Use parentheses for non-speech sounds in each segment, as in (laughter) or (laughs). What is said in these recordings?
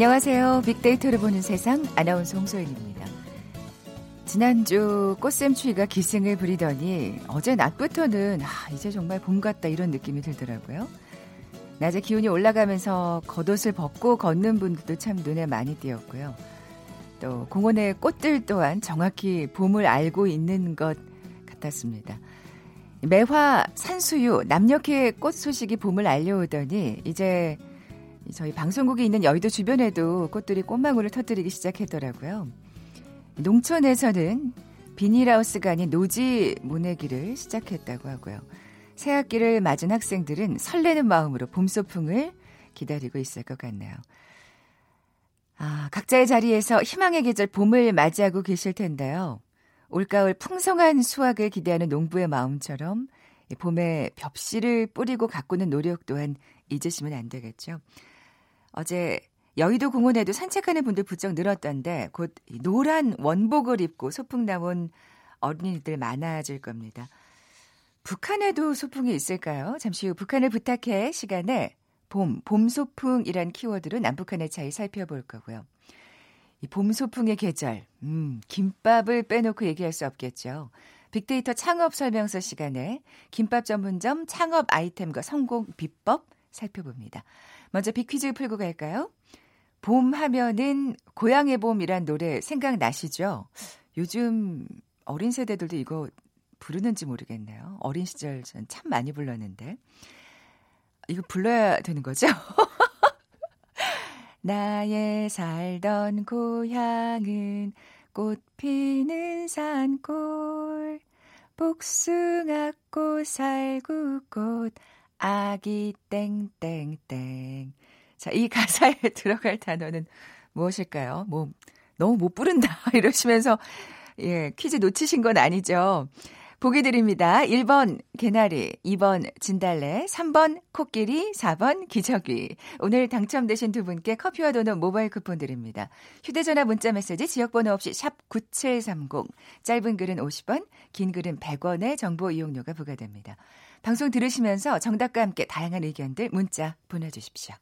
안녕하세요. 빅데이터를 보는 세상 아나운서 홍소연입니다. 지난주 꽃샘추위가 기승을 부리더니 어제 낮부터는 아, 이제 정말 봄 같다 이런 느낌이 들더라고요. 낮에 기온이 올라가면서 겉옷을 벗고 걷는 분들도 참 눈에 많이 띄었고요. 또 공원의 꽃들 또한 정확히 봄을 알고 있는 것 같았습니다. 매화, 산수유, 남녘의 꽃 소식이 봄을 알려오더니 이제 저희 방송국이 있는 여의도 주변에도 꽃들이 꽃망울을 터뜨리기 시작했더라고요. 농촌에서는 비닐하우스가 아닌 노지 모내기를 시작했다고 하고요. 새 학기를 맞은 학생들은 설레는 마음으로 봄 소풍을 기다리고 있을 것 같네요. 아, 각자의 자리에서 희망의 계절 봄을 맞이하고 계실 텐데요. 올가을 풍성한 수확을 기대하는 농부의 마음처럼 봄에 벽실을 뿌리고 가꾸는 노력 또한 잊으시면 안 되겠죠. 어제 여의도 공원에도 산책하는 분들 부쩍 늘었던데 곧 노란 원복을 입고 소풍 나온 어린이들 많아질 겁니다. 북한에도 소풍이 있을까요? 잠시 후 북한을 부탁해 시간에 봄, 봄 소풍이란 키워드로 남북한의 차이 살펴볼 거고요. 이 봄 소풍의 계절, 음, 김밥을 빼놓고 얘기할 수 없겠죠. 빅데이터 창업 설명서 시간에 김밥 전문점 창업 아이템과 성공 비법 살펴봅니다. 먼저 빅퀴즈 풀고 갈까요? 봄 하면은 고향의 봄이란 노래 생각나시죠? 요즘 어린 세대들도 이거 부르는지 모르겠네요. 어린 시절 전 참 많이 불렀는데. 이거 불러야 되는 거죠? (laughs) 나의 살던 고향은 꽃 피는 산골, 복숭아꽃, 살구꽃, 아기 땡땡땡. 자, 이 가사에 (laughs) 들어갈 단어는 무엇일까요? 뭐, 너무 못 부른다. (laughs) 이러시면서, 예, 퀴즈 놓치신 건 아니죠. 보기 드립니다. 1번 개나리, 2번 진달래, 3번 코끼리, 4번 기저귀. 오늘 당첨되신 두 분께 커피와 도넛 모바일 쿠폰 드립니다. 휴대전화 문자 메시지 지역번호 없이 샵 9730. 짧은 글은 50원, 긴 글은 100원의 정보 이용료가 부과됩니다. 방송 들으시면서 정답과 함께 다양한 의견들 문자 보내주십시오.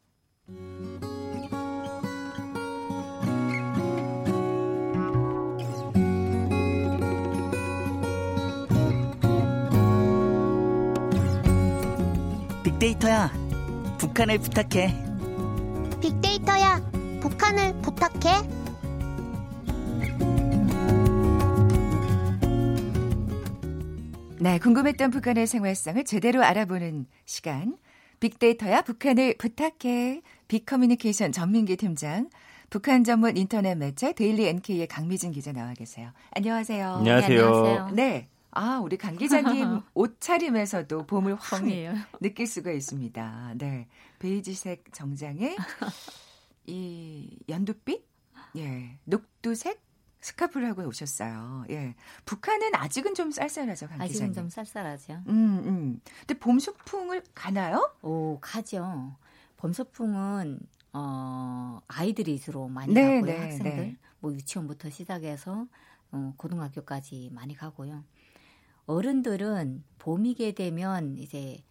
빅데이터야, 북한을 부탁해. 빅데이터야, 북한을 부탁해. 네, 궁금했던 북한의 생활상을 제대로 알아보는 시간. 빅데이터야 북한을 부탁해. 빅커뮤니케이션 전민기 팀장. 북한 전문 인터넷 매체 데일리 NK의 강미진 기자 나와 계세요. 안녕하세요. 안녕하세요. 네, 안녕하세요. 네. 아, 우리 강 기자님 (laughs) 옷차림에서도 봄을 확 느낄 수가 있습니다. 네. 베이지색 정장에 (laughs) 이 연두빛? 예. 녹두색 스카프를 하고 오셨어요. 예. 북한은 아직은 좀 쌀쌀하죠, 강 아직은 좀 쌀쌀하죠. 음, 음. 근데 봄 소풍을 가나요? 오, 가죠. 봄 소풍은 어, 아이들이 주로 많이 네, 가고요. 네, 학생들. 네. 뭐 유치원부터 시작해서 어, 고등학교까지 많이 가고요. 어른들은 봄이게 되면 이제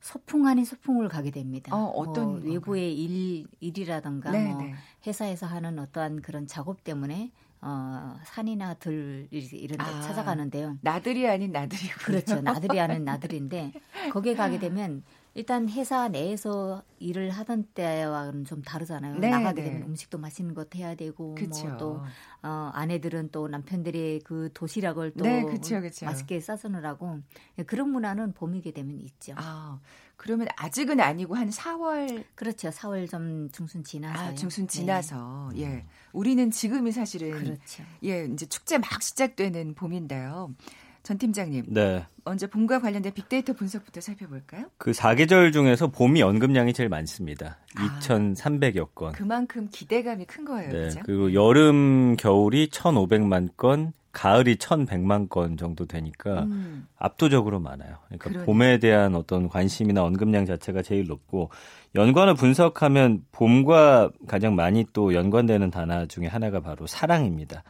소풍 아닌 소풍을 가게 됩니다. 어, 어떤 뭐 외부의 일 일이라든가 네, 뭐 네. 회사에서 하는 어떠한 그런 작업 때문에 어, 산이나 들 이런 데 아, 찾아가는데요. 나들이 아닌 나들이 그렇죠. 나들이 아닌 (laughs) 나들인데 거기에 가게 되면 일단 회사 내에서 일을 하던 때와는 좀 다르잖아요. 네, 나가게 네. 되면 음식도 맛있는 것 해야 되고 뭐 또 어, 아내들은 또 남편들의 그 도시락을 또 네, 그쵸, 그쵸. 맛있게 싸주느라고 그런 문화는 봄이게 되면 있죠. 아, 그러면 아직은 아니고 한 4월 그렇죠. 4월 좀 중순 지나서 아, 중순 지나서 네. 예. 우리는 지금이 사실은 그렇죠. 예, 이제 축제 막 시작되는 봄인데요. 전 팀장님. 네. 먼저 봄과 관련된 빅데이터 분석부터 살펴볼까요? 그 사계절 중에서 봄이 언급량이 제일 많습니다. 아, 2,300여 건. 그만큼 기대감이 큰 거예요. 네. 그렇죠? 그리고 여름, 겨울이 1,500만 건, 가을이 1,100만 건 정도 되니까 음. 압도적으로 많아요. 그러니까 그러네. 봄에 대한 어떤 관심이나 언급량 자체가 제일 높고 연관을 분석하면 봄과 가장 많이 또 연관되는 단어 중에 하나가 바로 사랑입니다.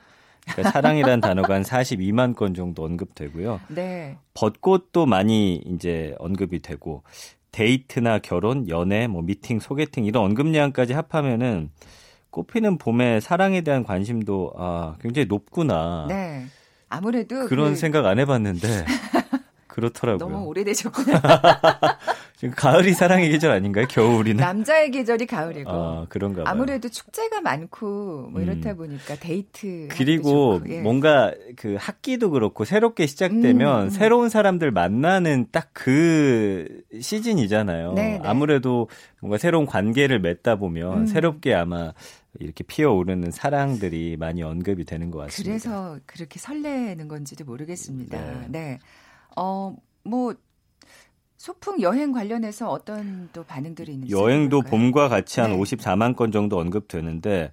그러니까 사랑이라는 단어가 한 42만 건 정도 언급되고요. 네. 벚꽃도 많이 이제 언급이 되고 데이트나 결혼, 연애, 뭐 미팅, 소개팅 이런 언급량까지 합하면은 꽃피는 봄에 사랑에 대한 관심도 아 굉장히 높구나. 네. 아무래도 그런 그... 생각 안 해봤는데 (laughs) 그렇더라고요. 너무 오래되셨구나. (laughs) 지금 가을이 사랑의 계절 아닌가요? 겨울이나 남자의 계절이 가을이고. 아, 그런가 봐요. 아무래도 축제가 많고 뭐 이렇다 음. 보니까 데이트 그리고 예. 뭔가 그 학기도 그렇고 새롭게 시작되면 음, 음. 새로운 사람들 만나는 딱 그 시즌이잖아요. 네네. 네. 아무래도 뭔가 새로운 관계를 맺다 보면 음. 새롭게 아마 이렇게 피어오르는 사랑들이 많이 언급이 되는 것 같습니다. 그래서 그렇게 설레는 건지도 모르겠습니다. 네. 네. 어, 뭐 소풍 여행 관련해서 어떤 또 반응들이 있는지 여행도 봄과 같이 한 네. 54만 건 정도 언급되는데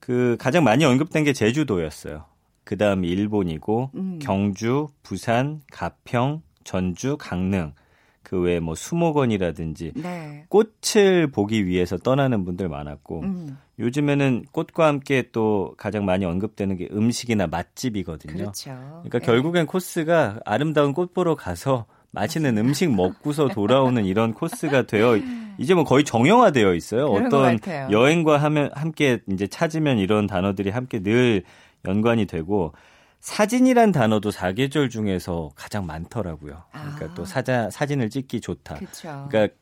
그 가장 많이 언급된 게 제주도였어요. 그다음 일본이고 음. 경주, 부산, 가평, 전주, 강릉 그 외에 뭐 수목원이라든지 네. 꽃을 보기 위해서 떠나는 분들 많았고 음. 요즘에는 꽃과 함께 또 가장 많이 언급되는 게 음식이나 맛집이거든요. 그렇죠. 그러니까 네. 결국엔 코스가 아름다운 꽃 보러 가서 맛있는 음식 먹고서 돌아오는 이런 코스가 되어 (laughs) 이제 뭐 거의 정형화되어 있어요. 어떤 여행과 하면 함께 이제 찾으면 이런 단어들이 함께 늘 연관이 되고 사진이란 단어도 사계절 중에서 가장 많더라고요. 그러니까 아. 또 사자, 사진을 찍기 좋다. 그쵸. 그러니까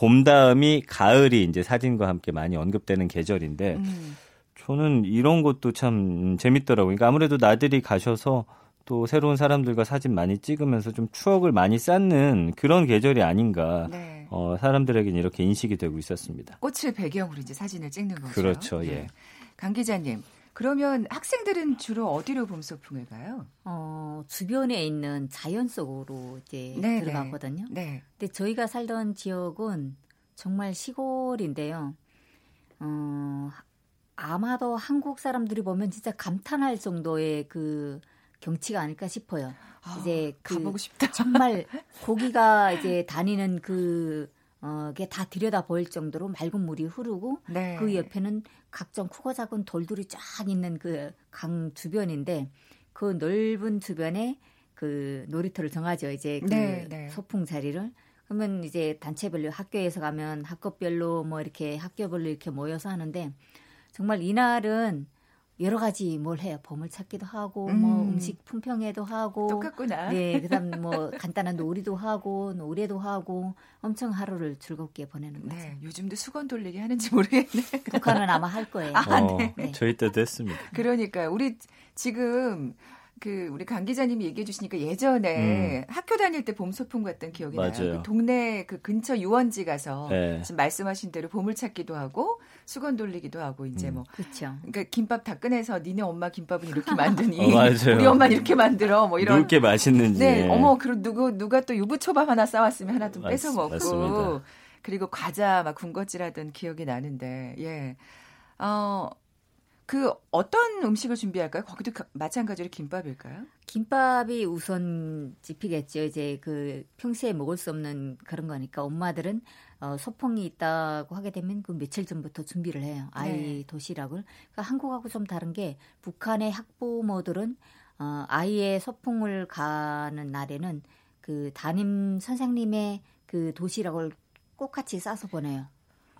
봄 다음이 가을이 이제 사진과 함께 많이 언급되는 계절인데 음. 저는 이런 것도 참 재밌더라고요. 그러니까 아무래도 나들이 가셔서 또 새로운 사람들과 사진 많이 찍으면서 좀 추억을 많이 쌓는 그런 계절이 아닌가. 네. 어, 사람들에게는 이렇게 인식이 되고 있었습니다. 꽃을 배경으로 이제 사진을 찍는 거죠. 그렇죠. 예. 네. 강 기자님, 그러면 학생들은 주로 어디로 봄 소풍을 가요? 어, 주변에 있는 자연 속으로 이제 네, 네. 들어가거든요. 네. 근데 저희가 살던 지역은 정말 시골인데요. 어, 아마도 한국 사람들이 보면 진짜 감탄할 정도의 그 경치가 아닐까 싶어요. 아, 이제 그 가보고 싶다. 정말 고기가 이제 다니는 그 어, 게 다 들여다 보일 정도로 맑은 물이 흐르고 네. 그 옆에는 각종 크고 작은 돌들이 쫙 있는 그 강 주변인데 그 넓은 주변에 그 놀이터를 정하죠. 이제 그 네, 네. 소풍 자리를 그러면 이제 단체별로 학교에서 가면 학급별로 뭐 이렇게 학교별로 이렇게 모여서 하는데 정말 이날은 여러 가지 뭘 해요. 보물 찾기도 하고 뭐 음. 뭐 음식 품평회도 하고 똑같구나. 네, 그다음 (laughs) 뭐 간단한 놀이도 하고 노래도 하고 엄청 하루를 즐겁게 보내는 거죠. 네, 요즘도 수건 돌리기 하는지 모르겠네. (laughs) 북한은 아마 할 거예요. 아, 어, 네. 저희 때도 했습니다. 그러니까요. 우리 지금 그 우리 강 기자님이 얘기해 주시니까 예전에 음. 학교 다닐 때 봄 소풍 갔던 기억이 맞아요. 나요. 그 동네 그 근처 유원지 가서 네. 지금 말씀하신 대로 보물 찾기도 하고 수건 돌리기도 하고 이제 음. 뭐 그렇죠. 그러니까 김밥 다 꺼내서 니네 엄마 김밥은 이렇게 만드니 (laughs) 어, 우리 엄마 이렇게 만들어 뭐 이런 누게 맛있는지 네 어머 그리고 누구 누가 또 유부초밥 하나 싸왔으면 하나 좀 뺏어 먹고 맞습니다. 그리고 과자 막 군것질하던 기억이 나는데 예. 어, 그 어떤 음식을 준비할까요? 거기도 마찬가지로 김밥일까요? 김밥이 우선 집히겠죠. 이제 그 평소에 먹을 수 없는 그런 거니까 엄마들은 어, 소풍이 있다고 하게 되면 그 며칠 전부터 준비를 해요. 아이 네. 도시락을. 그러니까 한국하고 좀 다른 게 북한의 학부모들은 어, 아이의 소풍을 가는 날에는 그 담임 선생님의 그 도시락을 꼭 같이 싸서 보내요.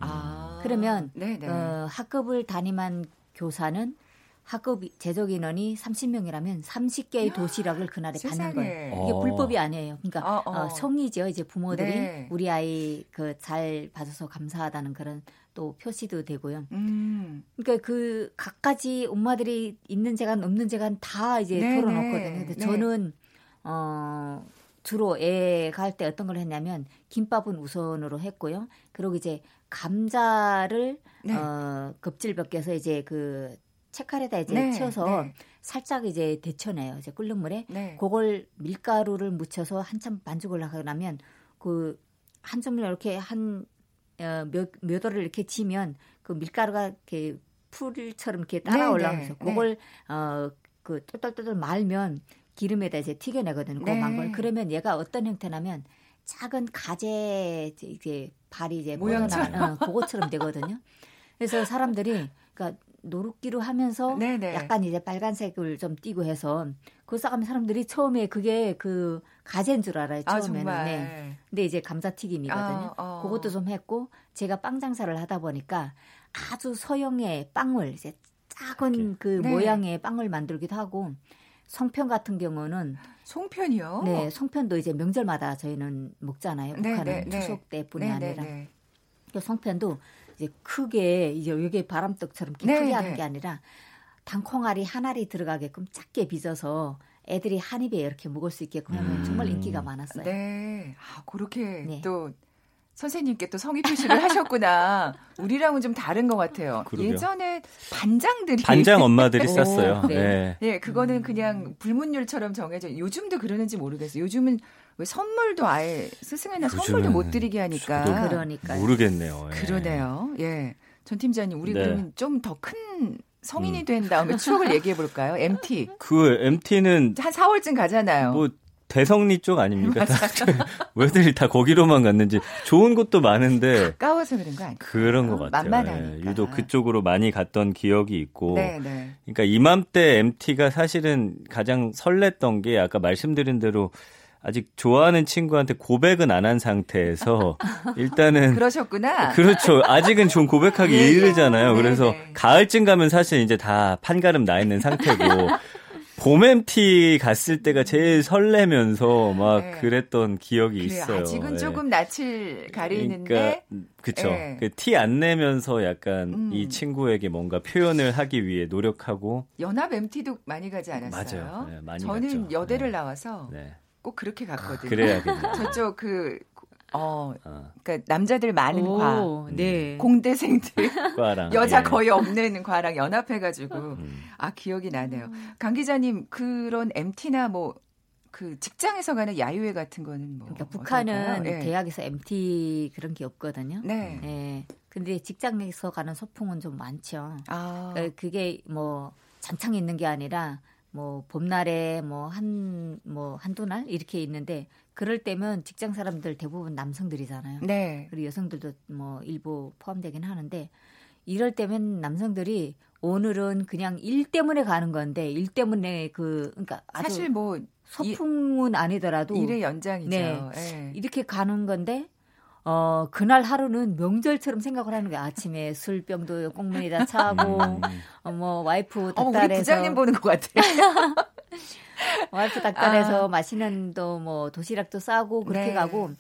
아. 그러면 네네. 어, 학급을 담임한 교사는 학급 제적 인원이 30명이라면 30개의 도시락을 그날에 받는 거예요. 이게 어. 불법이 아니에요. 그러니까 어, 어. 어, 성이죠. 이제 부모들이 네. 우리 아이 그 잘 봐줘서 감사하다는 그런 또 표시도 되고요. 음. 그러니까 그 각가지 엄마들이 있는 재간 없는 재간 다 이제 네, 털어놓거든요. 근데 네. 저는 어 주로 애 갈 때 어떤 걸 했냐면 김밥은 우선으로 했고요. 그리고 이제 감자를 네. 어, 껍질 벗겨서 이제 그 채칼에다 이제 네, 쳐서 네. 살짝 이제 데쳐내요. 이제 끓는 물에. 네. 그걸 밀가루를 묻혀서 한참 반죽을 하려면 그 한 점을 이렇게 한 어, 몇, 몇 월을 이렇게 치면 그 밀가루가 이렇게 풀처럼 이렇게 따라 네, 네, 올라오면서 그걸 어, 그 똘똘똘똘 말면 기름에다 이제 튀겨내거든요. 고만 걸. 그러면 얘가 어떤 형태냐면 작은 가재 이제 발이 이제 모양처럼 어, (laughs) 그것처럼 되거든요. 그래서 사람들이 그러니까 노릇기로 하면서 네네. 약간 이제 빨간색을 좀 띄고 해서 그 싸가면 사람들이 처음에 그게 그 가재인 줄 알아요 아, 처음에는. 아, 네. 근데 이제 감자튀김이거든요. 아, 어. 그것도 좀 했고 제가 빵 장사를 하다 보니까 아주 서형의 빵을 이제 작은 그 네. 모양의 빵을 만들기도 하고 송편 같은 경우는 송편이요? 네, 송편도 이제 명절마다 저희는 먹잖아요. 네, 북한은 네, 네. 추석 때뿐이 네, 아니라. 그 송편도 이제 크게 이제 여기 바람떡처럼 크게 하는 게 아니라 땅콩알이 한 알이 들어가게끔 작게 빚어서 애들이 한 입에 이렇게 먹을 수 있게끔 하면 음. 정말 인기가 많았어요. 네. 아, 그렇게 또 선생님께 또 성의 표시를 하셨구나. (laughs) 우리랑은 좀 다른 것 같아요. 그러게요. 예전에 반장들이 반장 엄마들이 (laughs) 쌌어요. 네. 네. 네, 그거는 그냥 불문율처럼 정해져. 요즘도 그러는지 모르겠어요. 요즘은 왜 선물도 아예 스승이나 선물도 못 드리게 하니까. 그러니까 모르겠네요. 예. 그러네요. 예. 전 팀장님, 우리 네. 그러면 좀 더 큰 성인이 음. 된 다음에 추억을 얘기해 볼까요? MT. (laughs) 그 MT는 한 4월쯤 가잖아요. 뭐 대성리 쪽 아닙니까? (laughs) 왜들 다 거기로만 갔는지 좋은 곳도 많은데 가까워서 그런 거 아니에요? 그런 것 같아요. 만만하니까. 네, 유독 그쪽으로 많이 갔던 기억이 있고. 네, 네. 그러니까 이맘때 MT가 사실은 가장 설렜던 게 아까 말씀드린 대로 아직 좋아하는 친구한테 고백은 안 한 상태에서 (laughs) 일단은 그러셨구나. 그렇죠. 아직은 좀 고백하기 (laughs) 네. 이르잖아요. 그래서 네, 가을쯤 가면 사실 이제 다 판가름 나 있는 상태고 봄 MT 갔을 때가 제일 설레면서 막 네. 그랬던 기억이 그래, 있어요. 아직은 네. 조금 낯을 가리는데. 그러니까, 그쵸. 네. 그티 안 내면서 약간 음. 이 친구에게 뭔가 표현을 하기 위해 노력하고. 연합 MT도 많이 가지 않았어요? 맞아요. 네, 많이 저는 갔죠. 여대를 네. 나와서 네. 꼭 그렇게 갔거든요. 그래야겠네요. 저쪽 그 어, 어. 그러니까 남자들 많은 오, 과, 네. 공대생들, (laughs) 과랑, 여자 예. 거의 없는 과랑 연합해가지고 음. 아 기억이 나네요. 음. 강 기자님 그런 MT나 뭐 그 직장에서 가는 야유회 같은 거는 뭐 그러니까 북한은 네. 대학에서 MT 그런 게 없거든요. 네. 네. 근데 직장에서 가는 소풍은 좀 많죠. 아. 그러니까 그게 뭐 잔창 있는 게 아니라 뭐 봄날에 뭐 한뭐 뭐 한두 날 이렇게 있는데 그럴 때면 직장 사람들 대부분 남성들이잖아요. 네. 그리고 여성들도 뭐 일부 포함되긴 하는데 이럴 때면 남성들이 오늘은 그냥 일 때문에 가는 건데 일 때문에 그 그러니까 사실 뭐 소풍은 아니더라도 일의 연장이죠. 네. 네. 이렇게 가는 건데 어, 그날 하루는 명절처럼 생각을 하는 거야. 아침에 (laughs) 술병도 꽁문에다 차고, 음. 어, 뭐, 와이프. 어, 우리 부장님 보는 것 같아. (laughs) 와이프 닭달에서 아. 맛있는 또 뭐 도시락도 싸고 그렇게 네. 가고,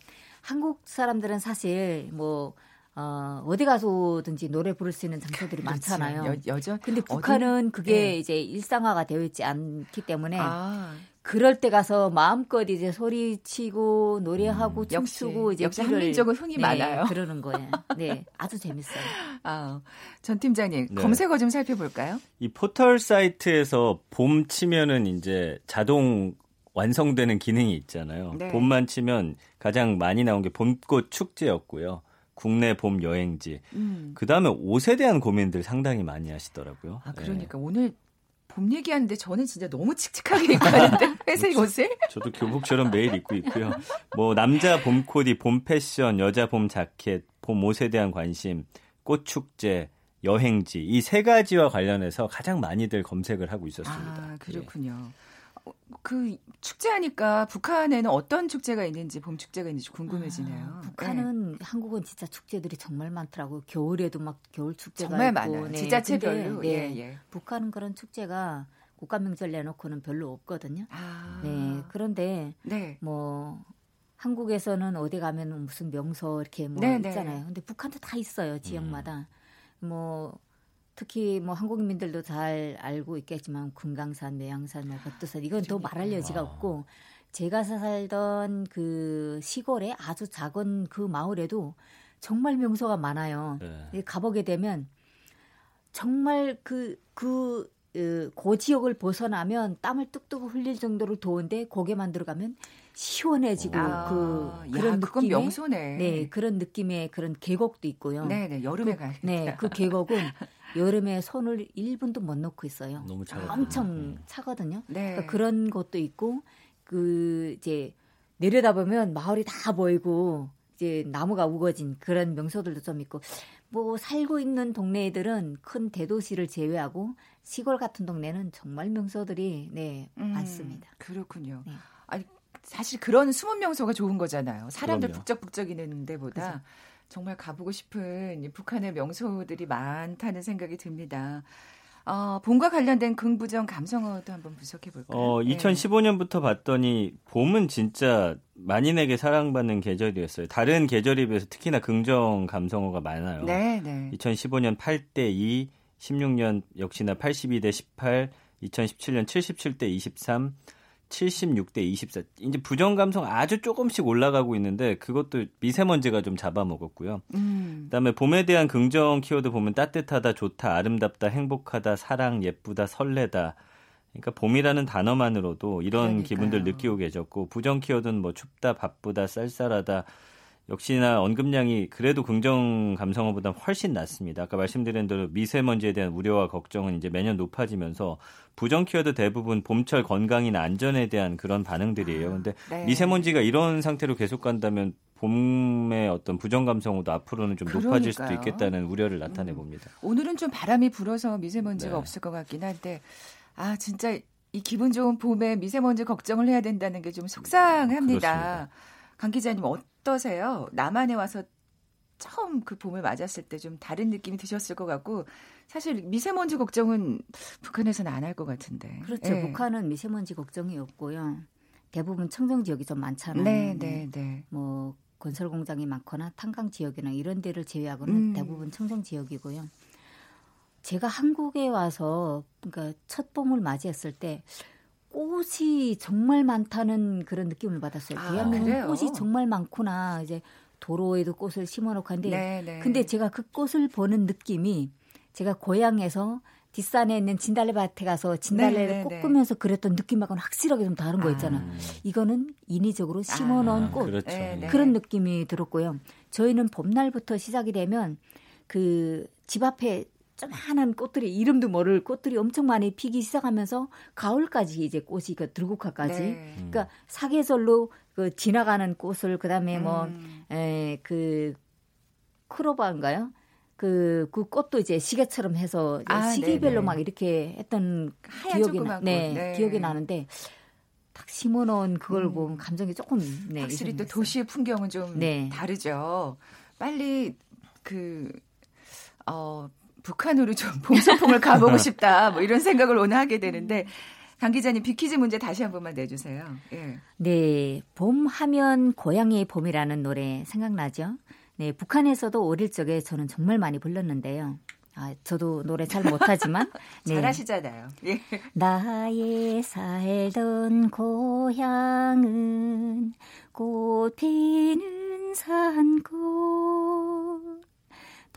한국 사람들은 사실 뭐, 어, 어디 가서든지 노래 부를 수 있는 장소들이 그렇지. 많잖아요. 여, 여전. 근데 북한은 어디? 그게 네. 이제 일상화가 되어 있지 않기 때문에 아. 그럴 때 가서 마음껏 이제 소리치고 노래하고 음, 춤추고 이제 역시 한민족은 흥이 네, 많아요. 그러는 거예요. 네, 아주 재밌어요. (laughs) 아, 전 팀장님 네. 검색어 좀 살펴볼까요? 이 포털 사이트에서 봄 치면은 이제 자동 완성되는 기능이 있잖아요. 네. 봄만 치면 가장 많이 나온 게 봄꽃 축제였고요. 국내 봄 여행지. 음. 그 다음에 옷에 대한 고민들 상당히 많이 하시더라고요. 아, 그러니까 네. 오늘 봄 얘기하는데 저는 진짜 너무 칙칙하게 입고 하는데 (laughs) 회색 옷을. 저도 교복처럼 매일 입고 있고요. 뭐 남자 봄 코디, 봄 패션, 여자 봄 자켓, 봄 옷에 대한 관심, 꽃 축제, 여행지 이 세 가지와 관련해서 가장 많이들 검색을 하고 있었습니다. 아, 그렇군요. 예. 그 축제하니까 북한에는 어떤 축제가 있는지 봄 축제가 있는지 궁금해지네요. 아, 북한은 네. 한국은 진짜 축제들이 정말 많더라고요. 겨울에도 막 겨울 축제가 정말 있고, 많아요. 네. 지자체별로. 네. 예, 예. 북한은 그런 축제가 국가 명절 내놓고는 별로 없거든요. 아. 네. 그런데 네. 뭐 한국에서는 어디 가면 무슨 명소 이렇게 뭐 네, 네. 있잖아요. 근데 북한도 다 있어요. 지역마다. 음. 뭐 특히 뭐 한국민들도 잘 알고 있겠지만 금강산, 매양산, 뭐 겉두산 이건 더 말할 여지가 없고 제가 살던 그 시골에 아주 작은 그 마을에도 정말 명소가 많아요. 네. 가보게 되면 정말 그, 그, 그, 그 지역을 벗어나면 땀을 뚝뚝 흘릴 정도로 더운데 거기만 들어가면 시원해지고 아, 그 그런 야, 느낌의 명소네. 네 그런 느낌의 그런 계곡도 있고요. 네 네 여름에 그, 가야 네그 계곡은 (laughs) 여름에 손을 1분도 못 놓고 있어요. 너무 차가 엄청 음. 차거든요. 네. 그러니까 그런 것도 있고 그 이제 내려다 보면 마을이 다 보이고 이제 나무가 우거진 그런 명소들도 좀 있고 뭐 살고 있는 동네들은 큰 대도시를 제외하고 시골 같은 동네는 정말 명소들이 네 음, 많습니다. 그렇군요. 네. 아니 사실 그런 숨은 명소가 좋은 거잖아요. 사람들 그럼요. 북적북적 있는 데보다 그죠. 정말 가보고 싶은 북한의 명소들이 많다는 생각이 듭니다. 어, 봄과 관련된 긍부정 감성어도 한번 분석해 볼까요? 어, 2015년부터 봤더니 봄은 진짜 만인에게 사랑받는 계절이었어요. 다른 계절에 비해서 특히나 긍정 감성어가 많아요. 네, 네. 2015년 8대 2, 16년 역시나 82대 18, 2017년 77대 23, 76대 24. 이제 부정 감성 아주 조금씩 올라가고 있는데 그것도 미세먼지가 좀 잡아먹었고요. 음. 그다음에 봄에 대한 긍정 키워드 보면 따뜻하다, 좋다, 아름답다, 행복하다, 사랑, 예쁘다, 설레다. 그러니까 봄이라는 단어만으로도 이런 그러니까요. 기분들 느끼고 계셨고 부정 키워드는 뭐 춥다, 바쁘다, 쌀쌀하다. 역시나 언급량이 그래도 긍정 감성어보다 훨씬 낮습니다. 아까 말씀드린 대로 미세먼지에 대한 우려와 걱정은 이제 매년 높아지면서 부정 키워드 대부분 봄철 건강이나 안전에 대한 그런 반응들이에요. 아, 근데 네. 미세먼지가 이런 상태로 계속 간다면 봄의 어떤 부정 감성어도 앞으로는 좀 그러니까요. 높아질 수도 있겠다는 우려를 나타내 봅니다. 음. 오늘은 좀 바람이 불어서 미세먼지가 네. 없을 것 같긴 한데 아 진짜 이 기분 좋은 봄에 미세먼지 걱정을 해야 된다는 게 좀 속상합니다. 그렇습니다. 강 기자님 어떠세요? 남한에 와서 처음 그 봄을 맞았을 때 좀 다른 느낌이 드셨을 것 같고 사실 미세먼지 걱정은 북한에서는 안 할 것 같은데. 그렇죠. 네. 북한은 미세먼지 걱정이 없고요. 대부분 청정 지역이 좀 많잖아요. 네, 네, 네. 뭐 건설 공장이 많거나 탄광 지역이나 이런 데를 제외하고는 음. 대부분 청정 지역이고요. 제가 한국에 와서 그러니까 첫 봄을 맞이했을 때 꽃이 정말 많다는 그런 느낌을 받았어요. 아, 대한민국 꽃이 정말 많구나. 이제 도로에도 꽃을 심어놓고 하는데, 네, 네. 근데 제가 그 꽃을 보는 느낌이 제가 고향에서 뒷산에 있는 진달래 밭에 가서 진달래를 네, 네, 네. 꽂으면서 그랬던 느낌하고는 확실하게 좀 다른 거 아. 있잖아. 아. 이거는 인위적으로 심어놓은 아, 꽃 그렇죠. 그런 느낌이 들었고요. 저희는 봄날부터 시작이 되면 그 집 앞에 조만한 꽃들이 이름도 모를 꽃들이 엄청 많이 피기 시작하면서 가을까지 이제 꽃이 그 들국화까지 네. 그러니까 사계절로 그 지나가는 꽃을 그다음에 뭐, 음. 뭐에그 크로바인가요? 그, 그 꽃도 이제 시계처럼 해서 아, 시기별로 네네. 막 이렇게 했던 기억이 나, 네, 네, 기억이 나는데 딱 심어놓은 그걸 음. 보면 감정이 조금 네, 확실히 또 도시의 풍경은 좀 네. 다르죠. 빨리 그 어, 북한으로 좀 (laughs) 봄소풍을 가보고 (laughs) 싶다. 뭐 이런 생각을 오늘 하게 되는데 강 기자님 비키즈 문제 다시 한 번만 내주세요. 예. 네, 봄 하면 고향의 봄이라는 노래 생각나죠? 네, 북한에서도 어릴 적에 저는 정말 많이 불렀는데요. 아, 저도 노래 잘 못하지만 (laughs) 네. 잘하시잖아요. 예. 나의 살던 고향은 꽃 피는 산골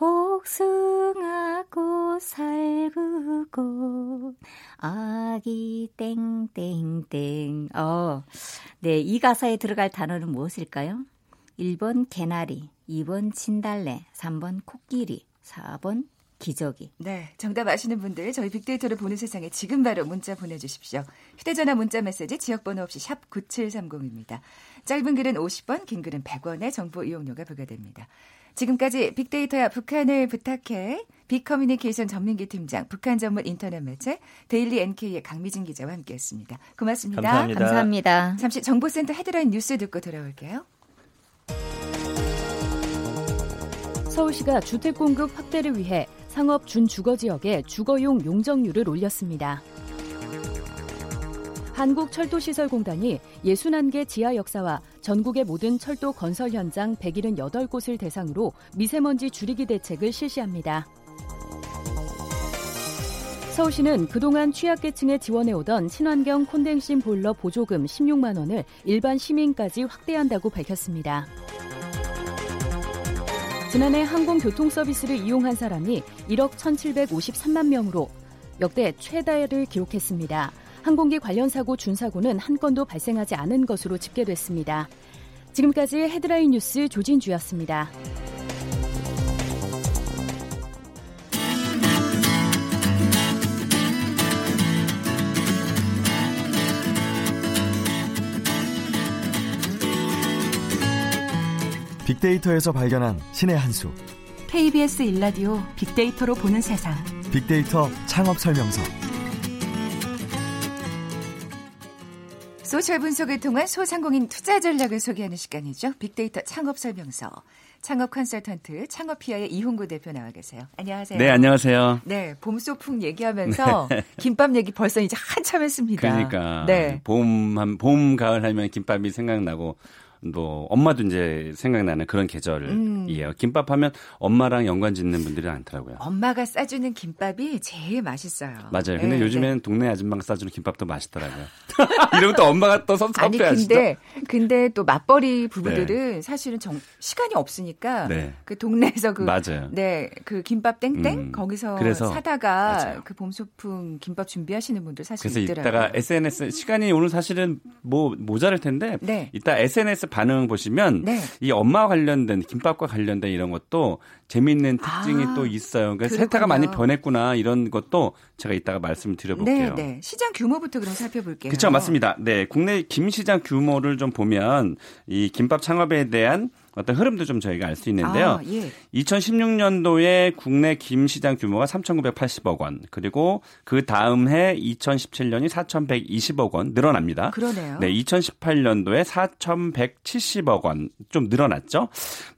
복숭아꽃 살구꽃 아기 땡땡땡 어, 네, 이 가사에 들어갈 단어는 무엇일까요? 1번 개나리, 2번 진달래, 3번 코끼리, 4번 기저귀. 네, 정답 아시는 분들 저희 빅데이터를 보는 세상에 지금 바로 문자 보내주십시오. 휴대전화 문자 메시지 지역번호 없이 샵 9730입니다. 짧은 글은 50원, 긴 글은 100원의 정보 이용료가 부과됩니다. 지금까지 빅데이터야 북한을 부탁해 빅커뮤니케이션 전민기 팀장, 북한 전문 인터넷 매체 데일리 NK의 강미진 기자와 함께했습니다. 고맙습니다. 감사합니다. 감사합니다. 잠시 정보센터 헤드라인 뉴스 듣고 돌아올게요. 서울시가 주택 공급 확대를 위해 상업 준주거 지역에 주거용 용적률을 올렸습니다. 한국철도시설공단이 61개 지하 역사와 전국의 모든 철도 건설 현장 178곳을 대상으로 미세먼지 줄이기 대책을 실시합니다. 서울시는 그동안 취약계층에 지원해오던 친환경 콘덴싱 보일러 보조금 16만 원을 일반 시민까지 확대한다고 밝혔습니다. 지난해 항공교통 서비스를 이용한 사람이 1억 1,753만 명으로 역대 최다를 기록했습니다. 항공기 관련 사고 준사고는 한 건도 발생하지 않은 것으로 집계됐습니다. 지금까지 헤드라인 뉴스 조진주였습니다. 빅데이터에서 발견한 신의 한 수. KBS 일라디오 빅데이터로 보는 세상. 빅데이터 창업 설명서. 소셜 분석을 통한 소상공인 투자 전략을 소개하는 시간이죠. 빅데이터 창업 설명서. 창업 컨설턴트 창업피아의 이홍구 대표 나와 계세요. 안녕하세요. 네, 안녕하세요. 네, 봄 소풍 얘기하면서 네. 김밥 얘기 벌써 이제 한참 했습니다. 그러니까 네. 봄, 봄, 가을 하면 김밥이 생각나고 뭐 엄마도 이제 생각나는 그런 계절이에요. 음. 김밥 하면 엄마랑 연관 짓는 분들이 많더라고요. 엄마가 싸주는 김밥이 제일 맛있어요. 맞아요. 근데 네, 요즘에는 네. 동네 아줌마가 싸주는 김밥도 맛있더라고요. (laughs) 이러면 또 엄마가 또 섭섭해 아니 근데 근데 또 맞벌이 부부들은 네. 사실은 정, 시간이 없으니까 네. 그 동네에서 그 맞아요. 네, 그 김밥 땡땡 음. 거기서 사다가 맞아요. 그 봄소풍 김밥 준비하시는 분들 사실 그래서 있더라고요. 이따가 SNS 시간이 오늘 사실은 뭐 모자랄 텐데 네. 이따 SNS 반응 보시면 네. 이 엄마 관련된 김밥과 관련된 이런 것도 재미있는 특징이 아, 또 있어요. 그러니까. 세타가 많이 변했구나 이런 것도 제가 이따가 말씀을 드려볼게요. 네, 네. 시장 규모부터 그럼 살펴볼게요. 그렇죠, 맞습니다. 네, 국내 김 시장 규모를 좀 보면 이 김밥 창업에 대한 어떤 흐름도 좀 저희가 알 수 있는데요. 아, 예. 2016년도에 국내 김 시장 규모가 3,980억 원, 그리고 그 다음 해 2017년이 4,120억 원 늘어납니다. 그러네요. 네, 2018년도에 4,170억 원 좀 늘어났죠.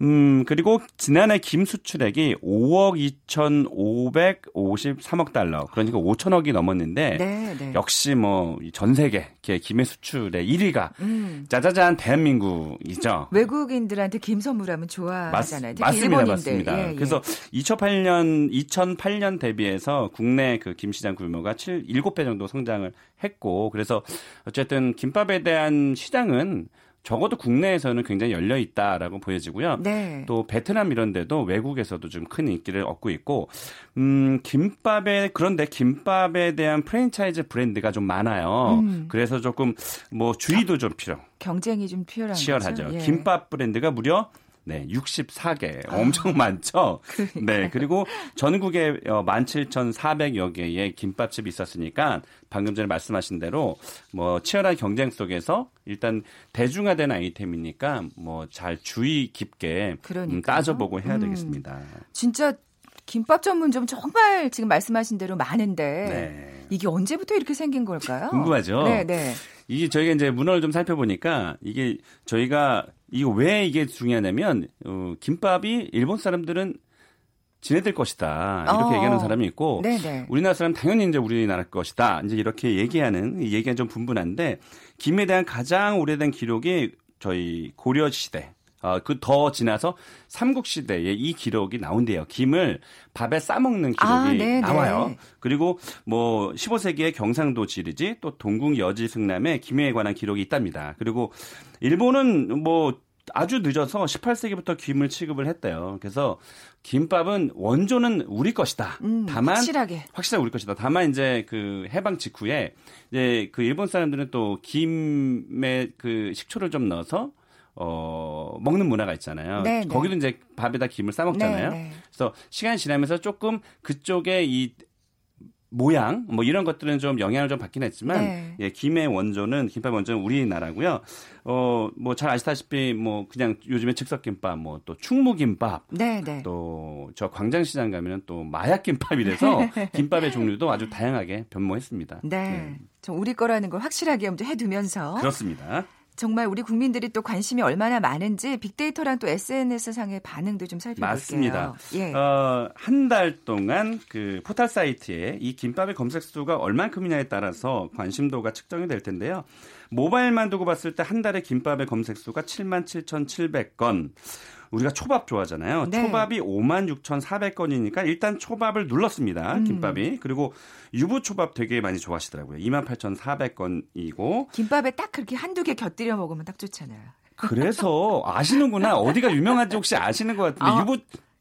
음, 그리고 지난해 김 수출액이 5억 2,553억 달러, 그러니까 5천억이 넘었는데 네, 네. 역시 뭐 전 세계 김의 수출의 1위가 음. 짜자잔 대한민국이죠. 외국인들한테 김 선물하면 좋아하잖아요. 맞, 습니다 맞습니다. 예, 예. 그래서 2008년 2008년 대비해서 국내 그 김 시장 규모가 7 7배 정도 성장을 했고 그래서 어쨌든 김밥에 대한 시장은 적어도 국내에서는 굉장히 열려 있다라고 보여지고요. 네. 또 베트남 이런 데도 외국에서도 좀 큰 인기를 얻고 있고 음 김밥에 그런데 김밥에 대한 프랜차이즈 브랜드가 좀 많아요. 음. 그래서 조금 뭐 주의도 좀 필요. 경쟁이 좀 필요한 치열하죠. 예. 김밥 브랜드가 무려 네, 64개. 아, 엄청 (laughs) 많죠? 그러니까요. 네, 그리고 전국에 17,400여 어, 개의 김밥집이 있었으니까 방금 전에 말씀하신 대로 뭐 치열한 경쟁 속에서 일단 대중화된 아이템이니까 뭐 잘 주의 깊게 음, 따져보고 해야 음. 되겠습니다. 진짜 김밥 전문점 정말 지금 말씀하신 대로 많은데 네. 이게 언제부터 이렇게 생긴 걸까요? 궁금하죠. 네, 네. 이게 저희가 이제 문헌을 좀 살펴보니까 이게 저희가 이거 왜 이게 중요하냐면 어, 김밥이 일본 사람들은 지네들 것이다 이렇게 어. 얘기하는 사람이 있고 네네. 우리나라 사람 당연히 이제 우리나라 것이다 이제 이렇게 얘기하는 얘기가 좀 분분한데 김에 대한 가장 오래된 기록이 저희 고려 시대 어, 그 더 지나서 삼국 시대에 이 기록이 나온대요. 김을 밥에 싸먹는 기록이 아, 네, 나와요. 네. 그리고 뭐 15세기의 경상도 지리지 또 동궁 여지 승남에 김에 관한 기록이 있답니다. 그리고 일본은 뭐 아주 늦어서 18세기부터 김을 취급을 했대요. 그래서 김밥은 원조는 우리 것이다. 음, 다만 확실하게 확실하게 우리 것이다. 다만 이제 그 해방 직후에 이제 그 일본 사람들은 또 김에 그 식초를 좀 넣어서 어, 먹는 문화가 있잖아요. 네, 네. 거기도 이제 밥에다 김을 싸 먹잖아요. 네, 네. 그래서 시간이 지나면서 조금 그쪽에 이 모양 뭐 이런 것들은 좀 영향을 좀 받긴 했지만 네. 예, 김의 원조는 김밥 원조는 우리나라고요. 어 뭐 잘 아시다시피 뭐 그냥 요즘에 즉석김밥 뭐 또 충무김밥 네, 네. 또저 광장시장 가면은 또 마약김밥이래서 (laughs) 김밥의 종류도 아주 다양하게 변모했습니다. 네. 네. 좀 우리 거라는 걸 확실하게 해두면서 그렇습니다. 정말 우리 국민들이 또 관심이 얼마나 많은지 빅데이터랑 또 SNS 상의 반응도 좀 살펴볼게요. 맞습니다. 예. 어, 한 달 동안 그 포털 사이트에 이 김밥의 검색 수가 얼만큼이냐에 따라서 관심도가 측정이 될 텐데요. 모바일만 두고 봤을 때 한 달에 김밥의 검색 수가 7만 7,700건. 우리가 초밥 좋아하잖아요. 네. 초밥이 5만 6,400건이니까 일단 초밥을 눌렀습니다. 음. 김밥이. 그리고 유부 초밥 되게 많이 좋아하시더라고요. 2만 8,400건이고. 김밥에 딱 그렇게 한두 개 곁들여 먹으면 딱 좋잖아요. 그래서 아시는구나. 어디가 유명한지 혹시 아시는 것 같은데 아. 유부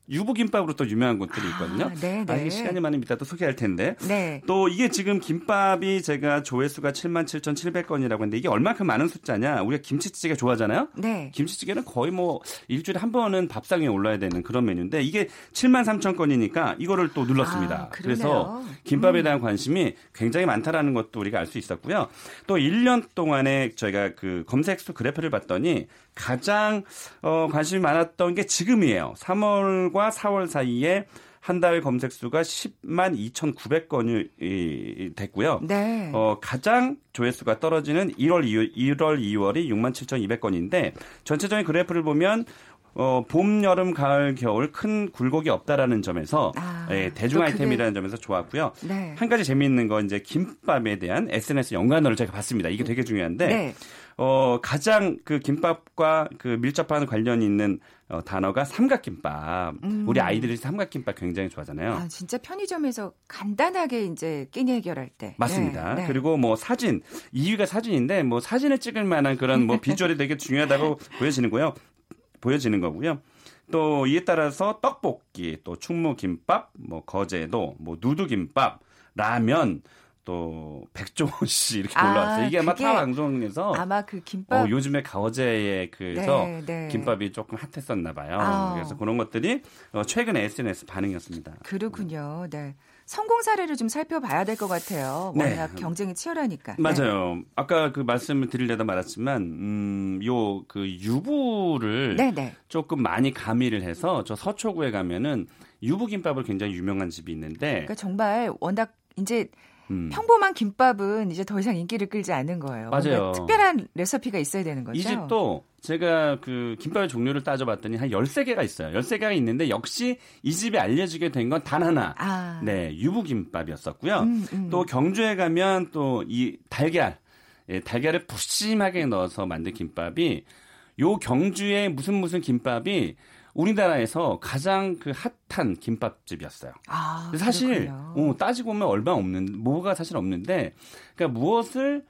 유부김밥으로 또 유명한 곳들이 있거든요. 아, 네, 아, 네. 시간이 많으면 이따 또 소개할 텐데. 네. 또 이게 지금 김밥이 제가 조회수가 77,700건이라고 했는데 이게 얼마큼 많은 숫자냐. 우리가 김치찌개 좋아하잖아요. 네. 김치찌개는 거의 뭐 일주일에 한 번은 밥상에 올라야 되는 그런 메뉴인데 이게 7만 3천 건이니까 이거를 또 눌렀습니다. 아, 그래서 김밥에 대한 관심이 굉장히 많다라는 것도 우리가 알 수 있었고요. 또 1년 동안에 저희가 그 검색수 그래프를 봤더니 가장 어, 관심이 많았던 게 지금이에요. 3월과 4월 사이에 한 달 검색 수가 10만 2,900건이 됐고요. 네. 어, 가장 조회수가 떨어지는 1월 2월, 1월 2월이 6만 7,200건인데 전체적인 그래프를 보면 어, 봄, 여름, 가을, 겨울 큰 굴곡이 없다라는 점에서 아, 예, 대중 아이템이라는 그게... 점에서 좋았고요. 네. 한 가지 재미있는 건 이제 김밥에 대한 SNS 연관어를 제가 봤습니다. 이게 되게 중요한데 네. 어, 가장 그 김밥과 그 밀접한 관련이 있는 어, 단어가 삼각김밥. 음. 우리 아이들이 삼각김밥 굉장히 좋아하잖아요. 아, 진짜 편의점에서 간단하게 이제 끼니 해결할 때. 맞습니다. 네, 네. 그리고 뭐 사진, 2위가 사진인데 뭐 사진을 찍을 만한 그런 뭐 (laughs) 비주얼이 되게 중요하다고 보여지는 거요. 보여지는 거고요. 또 이에 따라서 떡볶이, 또 충무김밥, 뭐 거제도, 뭐 누드김밥, 라면, 또 백종원 씨 (laughs) 이렇게 아, 올라왔어요. 이게 아마 타 방송에서 아마 그 김밥 어, 요즘에 가어제의 그래서 네, 네. 김밥이 조금 핫했었나 봐요. 아. 그래서 그런 것들이 어, 최근에 SNS 반응이었습니다. 그렇군요. 네. 성공 사례를 좀 살펴봐야 될 것 같아요. 네. 워낙 네. 경쟁이 치열하니까. 맞아요. 네. 아까 그 말씀을 드리려다 말았지만, 음, 요 그 유부를 네네. 네. 조금 많이 가미를 해서 저 서초구에 가면은 유부김밥을 굉장히 유명한 집이 있는데. 그러니까 정말 워낙 이제 음. 평범한 김밥은 이제 더 이상 인기를 끌지 않는 거예요. 맞아요. 특별한 레시피가 있어야 되는 거죠. 이 집도 제가 그 김밥의 종류를 따져봤더니 한 13개가 있어요. 13개가 있는데 역시 이 집에 알려지게 된 건 단 하나. 아. 네, 유부김밥이었었고요. 음, 음. 또 경주에 가면 또 이 달걀, 예, 달걀을 푸짐하게 넣어서 만든 김밥이 요 경주에 무슨 무슨 김밥이 우리나라에서 가장 그 핫한 김밥집이었어요. 아, 사실 어, 따지고 보면 얼마 없는 뭐가 사실 없는데 그러니까 무엇을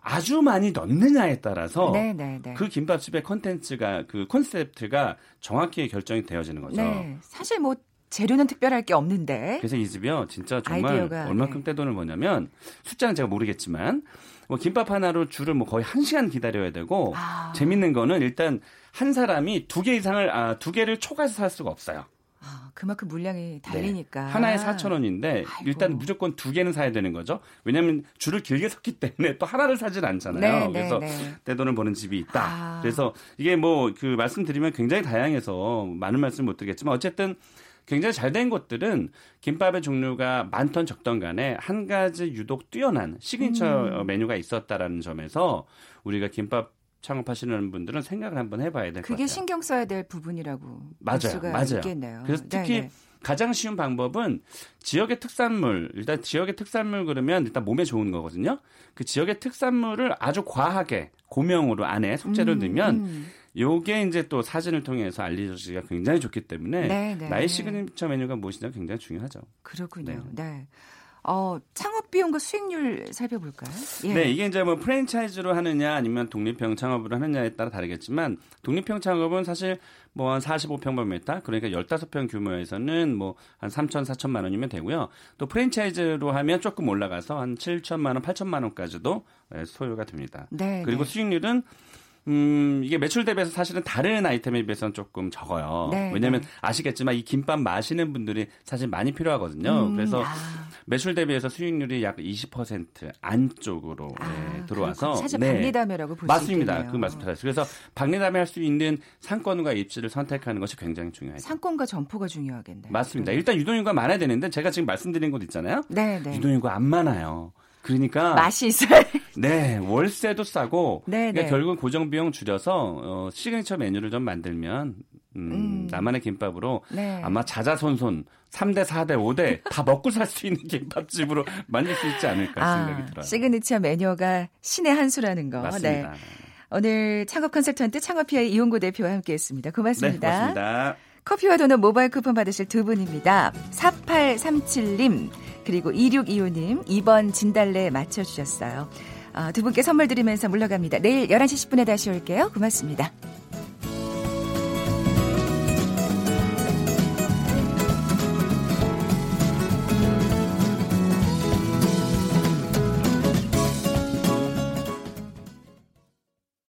아주 많이 넣느냐에 따라서 네네네. 네, 네. 그 김밥집의 컨텐츠가 그 콘셉트가 정확히 결정이 되어지는 거죠. 네. 사실 뭐 재료는 특별할 게 없는데. 그래서 이 집이요, 진짜 정말 아이디어가, 얼마큼 네. 떼돈을 버냐면 숫자는 제가 모르겠지만 뭐 김밥 하나로 줄을 뭐 거의 한 시간 기다려야 되고 아. 재밌는 거는 일단 한 사람이 두 개 이상을 아, 두 개를 초과해서 살 수가 없어요. 아, 그만큼 물량이 달리니까. 네. 하나에 4천 원인데 일단 무조건 두 개는 사야 되는 거죠. 왜냐하면 줄을 길게 섰기 때문에 또 하나를 사진 않잖아요. 네, 네 그래서 네, 떼돈을 버는 집이 있다. 아. 그래서 이게 뭐 그 말씀드리면 굉장히 다양해서 많은 말씀 못 드리겠지만 어쨌든 굉장히 잘된 곳들은 김밥의 종류가 많던 적던 간에 한 가지 유독 뛰어난 시그니처 음. 메뉴가 있었다라는 점에서 우리가 김밥 창업하시는 분들은 생각을 한번 해봐야 될 것 같아요. 그게 신경 써야 될 부분이라고 맞아요, 맞아요. 있겠네요. 그래서 특히 네네. 가장 쉬운 방법은 지역의 특산물 일단 지역의 특산물 그러면 일단 몸에 좋은 거거든요. 그 지역의 특산물을 아주 과하게 고명으로 안에 속재료를 음, 넣으면 음. 요게 이제 또 사진을 통해서 알려지기가 굉장히 좋기 때문에 네네. 나의 시그니처 메뉴가 무엇이냐 굉장히 중요하죠. 그렇군요. 네. 네. 어, 창업 비용과 수익률 살펴볼까요? 예. 네, 이게 이제 뭐 프랜차이즈로 하느냐 아니면 독립형 창업으로 하느냐에 따라 다르겠지만 독립형 창업은 사실 뭐 한 45평방미터 그러니까 15평 규모에서는 뭐 한 3천 4천만 원이면 되고요. 또 프랜차이즈로 하면 조금 올라가서 한 7천만 원, 8천만 원까지도 네, 소요가 됩니다. 네, 그리고 네. 수익률은 음, 이게 매출 대비해서 사실은 다른 아이템에 비해서는 조금 적어요. 네, 왜냐하면 네. 아시겠지만 이 김밥 마시는 분들이 사실 많이 필요하거든요. 음, 그래서 아. 매출 대비해서 수익률이 약 20% 안쪽으로 아, 네, 들어와서 사실 네. 박리담회라고 볼수 맞습니다. 그 말씀 잘하셨어요. 그래서 박리담회 할 수 있는 상권과 입지를 선택하는 것이 굉장히 중요해요. 상권과 점포가 중요하겠네요. 맞습니다. 네. 일단 유동인구가 많아야 되는데 제가 지금 말씀드린 곳 있잖아요. 네, 네. 유동인구가 안 많아요. 그러니까 맛이 있어요. 네, 월세도 싸고 네, 그러니까 네. 결국 고정 비용 줄여서 어, 시그니처 메뉴를 좀 만들면 음, 음. 나만의 김밥으로 네. 아마 자자손손 3대, 4대, 5대 다 먹고 살 수 있는 김밥집으로 (laughs) 만들 수 있지 않을까 아, 생각이 들어요. 시그니처 메뉴가 신의 한 수라는 거. 맞습니다. 네. 오늘 창업 컨설턴트 창업피아의 이홍구 대표와 함께했습니다. 고맙습니다. 네, 고맙습니다. 커피와 도넛 모바일 쿠폰 받으실 두 분입니다. 4837님. 그리고 2625님 2번 진달래 맞춰주셨어요. 어, 두 분께 선물 드리면서 물러갑니다. 내일 11시 10분에 다시 올게요. 고맙습니다.